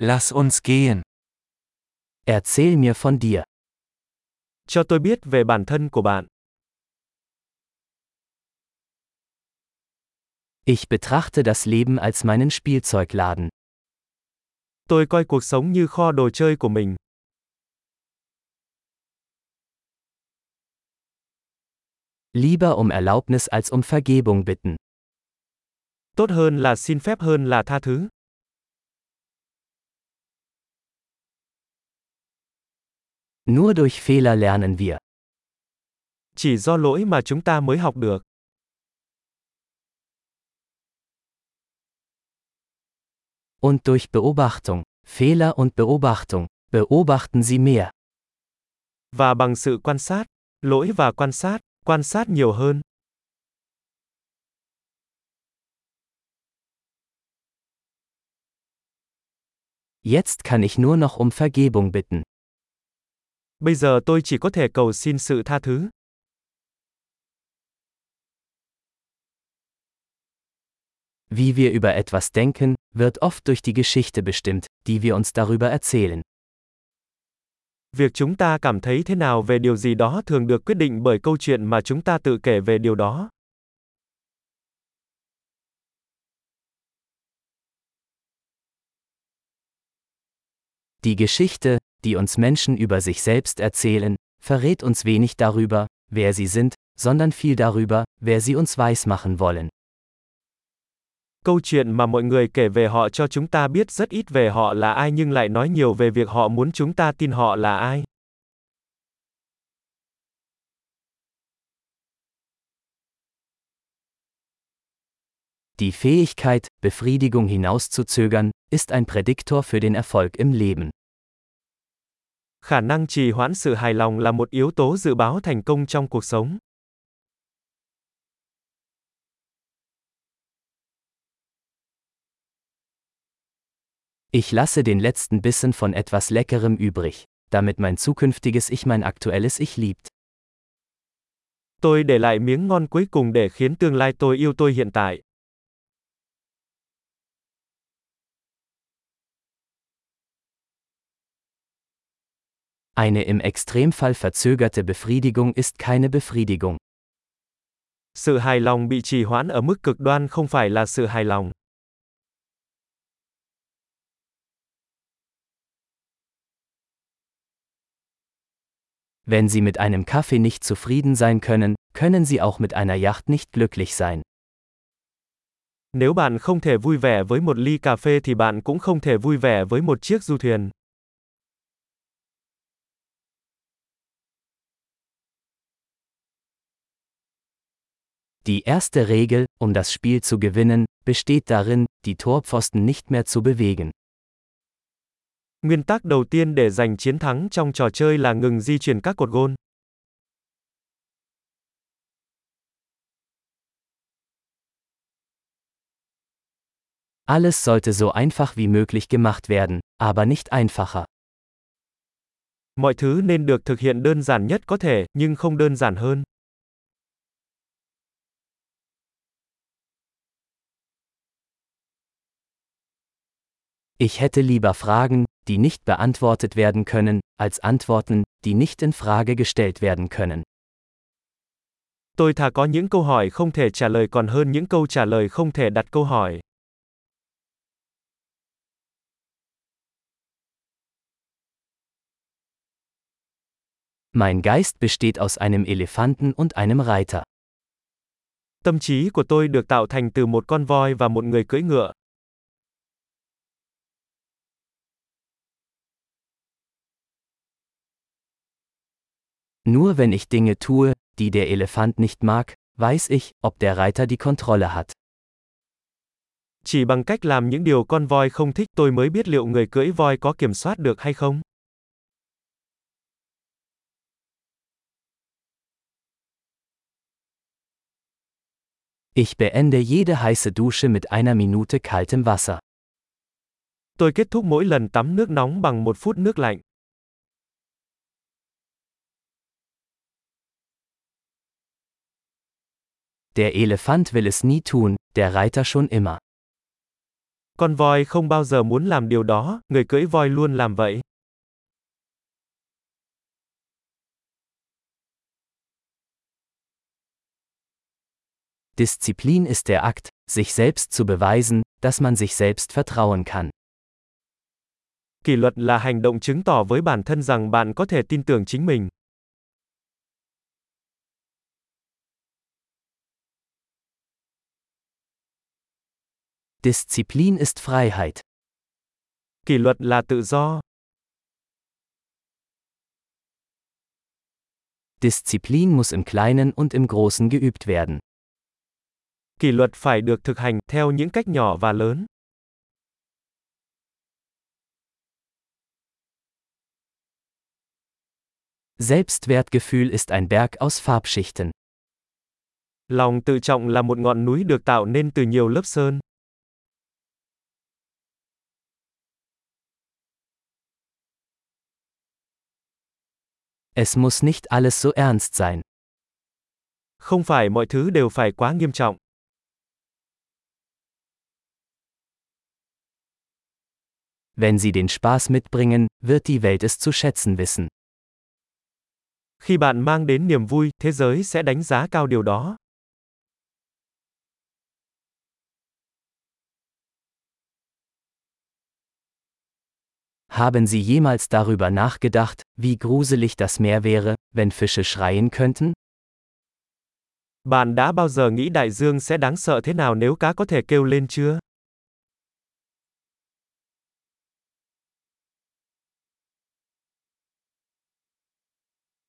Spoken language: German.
Lass uns gehen. Erzähl mir von dir. Cho tôi biết về bản thân của bạn. Ich betrachte das Leben als meinen Spielzeugladen. Tôi coi cuộc sống như kho đồ chơi của mình. Lieber um Erlaubnis als um Vergebung bitten. Tốt hơn là xin phép hơn là tha thứ. Nur durch Fehler lernen wir. Chỉ do lỗi mà chúng ta mới học được. Und durch Beobachtung. Fehler und Beobachtung. Beobachten Sie mehr. Và bằng sự quan sát, lỗi và quan sát, quan sát nhiều hơn. Jetzt kann ich nur noch um Vergebung bitten. Bây giờ tôi chỉ có thể cầu xin sự tha thứ. Wie wir über etwas denken, wird oft durch die Geschichte bestimmt, die wir uns darüber erzählen. Việc chúng ta cảm thấy thế nào về điều gì đó thường được quyết định bởi câu chuyện mà chúng ta tự kể về điều đó. Die Geschichte, die uns Menschen über sich selbst erzählen, verrät uns wenig darüber, wer sie sind, sondern viel darüber, wer sie uns weismachen wollen. Câu chuyện mà mọi người kể về họ cho chúng ta biết rất ít về họ là ai nhưng lại nói nhiều về việc họ muốn chúng ta tin họ là ai. Die Fähigkeit, Befriedigung hinauszuzögern, ist ein Prädiktor für den Erfolg im Leben. Khả năng trì hoãn sự hài lòng là một yếu tố dự báo thành công trong cuộc sống. Ich lasse den letzten Bissen von etwas Leckerem übrig, damit mein zukünftiges Ich mein aktuelles Ich liebt. Tôi để lại miếng ngon cuối cùng để khiến tương lai tôi yêu tôi hiện tại. Eine im Extremfall verzögerte Befriedigung ist keine Befriedigung. Sự hài lòng bị trì hoãn ở mức cực đoan không phải là sự hài lòng. Wenn Sie mit einem Kaffee nicht zufrieden sein können, können Sie auch mit einer Yacht nicht glücklich sein. Nếu bạn không thể vui vẻ với một ly cà phê thì bạn cũng không thể vui vẻ với một chiếc du thuyền. Die erste Regel, um das Spiel zu gewinnen, besteht darin, die Torpfosten nicht mehr zu bewegen. Nguyên tắc đầu tiên để giành chiến thắng trong trò chơi là ngừng di chuyển các cột gôn. Alles sollte so einfach wie möglich gemacht werden, aber nicht einfacher. Mọi thứ nên được thực hiện đơn giản nhất có thể, nhưng không đơn giản hơn. Ich hätte lieber Fragen, die nicht beantwortet werden können, als Antworten, die nicht in Frage gestellt werden können. Tôi thà có những câu hỏi không thể trả lời còn hơn những câu trả lời không thể đặt câu hỏi. Mein Geist besteht aus einem Elefanten und einem Reiter. Tâm trí của tôi được tạo thành từ một con voi và một người cưỡi ngựa. Nur wenn ich Dinge tue, die der Elefant nicht mag, weiß ich, ob der Reiter die Kontrolle hat. Chỉ bằng cách làm những điều con voi không thích tôi mới biết liệu người cưỡi voi có kiểm soát được hay không. Ich beende jede heiße Dusche mit einer Minute kaltem Wasser. Tôi kết thúc mỗi lần tắm nước nóng bằng một phút nước lạnh. Der Elefant will es nie tun, der Reiter schon immer. Con voi không bao giờ muốn làm điều đó, người cưỡi voi luôn làm vậy. Disziplin ist der Akt, sich selbst zu beweisen, dass man sich selbst vertrauen kann. Kỷ luật là hành động chứng tỏ với bản thân rằng bạn có thể tin tưởng chính mình. Disziplin ist Freiheit. Kỷ luật là tự do. Disziplin muss im Kleinen und im Großen geübt werden. Kỷ luật phải được thực hành theo những cách nhỏ và lớn. Selbstwertgefühl ist ein Berg aus Farbschichten. Lòng tự trọng là một ngọn núi được tạo nên từ nhiều lớp sơn. Es muss nicht alles so ernst sein. Không phải mọi thứ đều phải quá nghiêm trọng. Wenn Sie den Spaß mitbringen, wird die Welt es zu schätzen wissen. Khi bạn mang đến niềm vui, thế giới sẽ đánh giá cao điều đó. Haben Sie jemals darüber nachgedacht, wie gruselig das Meer wäre, wenn Fische schreien könnten? Bạn đã bao giờ nghĩ đại dương sẽ đáng sợ thế nào nếu cá có thể kêu lên chưa?